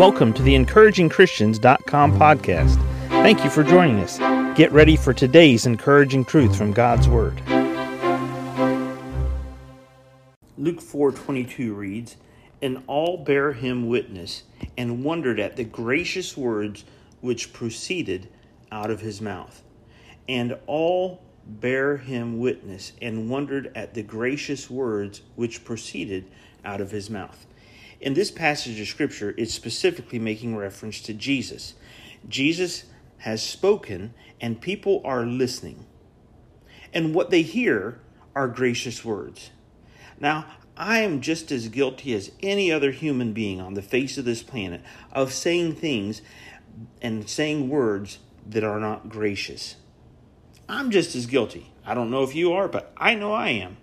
Welcome to the encouragingchristians.com podcast. Thank you for joining us. Get ready for today's encouraging truth from God's word. Luke 4:22 reads, "And all bare him witness and wondered at the gracious words which proceeded out of his mouth." And all bare him witness and wondered at the gracious words which proceeded out of his mouth. In this passage of Scripture, it's specifically making reference to Jesus. Jesus has spoken, and people are listening. And what they hear are gracious words. Now, I am just as guilty as any other human being on the face of this planet of saying things and saying words that are not gracious. I'm just as guilty. I don't know if you are, but I know I am.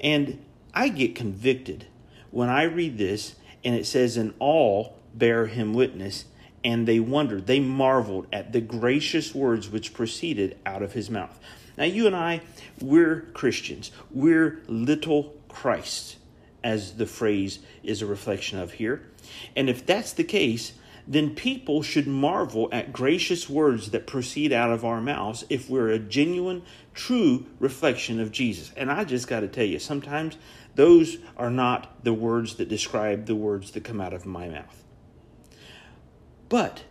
And I get convicted when I read this and it says, And all bear him witness, and they wondered, they marveled at the gracious words which proceeded out of his mouth. Now, you and I, we're Christians. We're little Christ, as the phrase is a reflection of here. And if that's the case, then people should marvel at gracious words that proceed out of our mouths if we're a genuine, true reflection of Jesus. And I just got to tell you, sometimes those are not the words that describe the words that come out of my mouth. But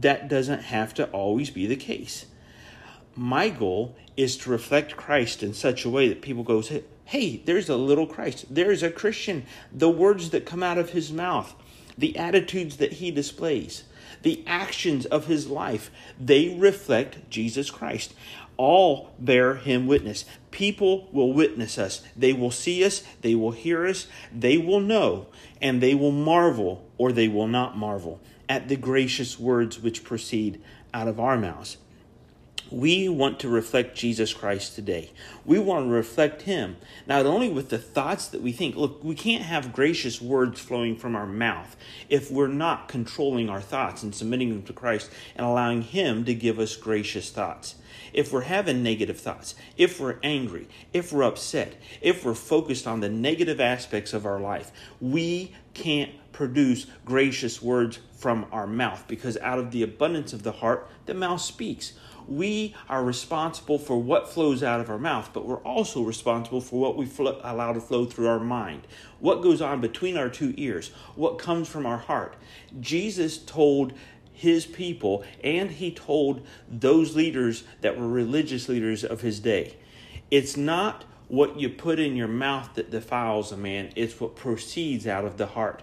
that doesn't have to always be the case. My goal is to reflect Christ in such a way that people go, hey, there's a little Christ. There's a Christian. The words that come out of his mouth the attitudes that he displays, the actions of his life, they reflect Jesus Christ. All bear him witness. People will witness us. They will see us, they will hear us, they will know, and they will marvel or they will not marvel at the gracious words which proceed out of our mouths. We want to reflect Jesus Christ today. We want to reflect Him, not only with the thoughts that we think. Look, we can't have gracious words flowing from our mouth if we're not controlling our thoughts and submitting them to Christ and allowing Him to give us gracious thoughts. If we're having negative thoughts, if we're angry, if we're upset, if we're focused on the negative aspects of our life, we can't produce gracious words from our mouth because out of the abundance of the heart, the mouth speaks we are responsible for what flows out of our mouth, but we're also responsible for what we fl- allow to flow through our mind. What goes on between our two ears? What comes from our heart? Jesus told his people and he told those leaders that were religious leaders of his day it's not what you put in your mouth that defiles a man, it's what proceeds out of the heart.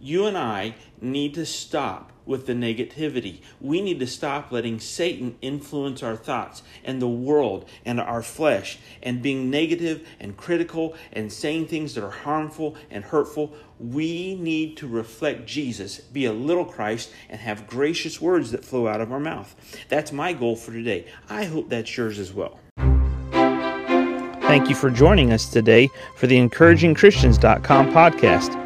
You and I need to stop with the negativity. We need to stop letting Satan influence our thoughts and the world and our flesh and being negative and critical and saying things that are harmful and hurtful. We need to reflect Jesus, be a little Christ, and have gracious words that flow out of our mouth. That's my goal for today. I hope that's yours as well. Thank you for joining us today for the encouragingchristians.com podcast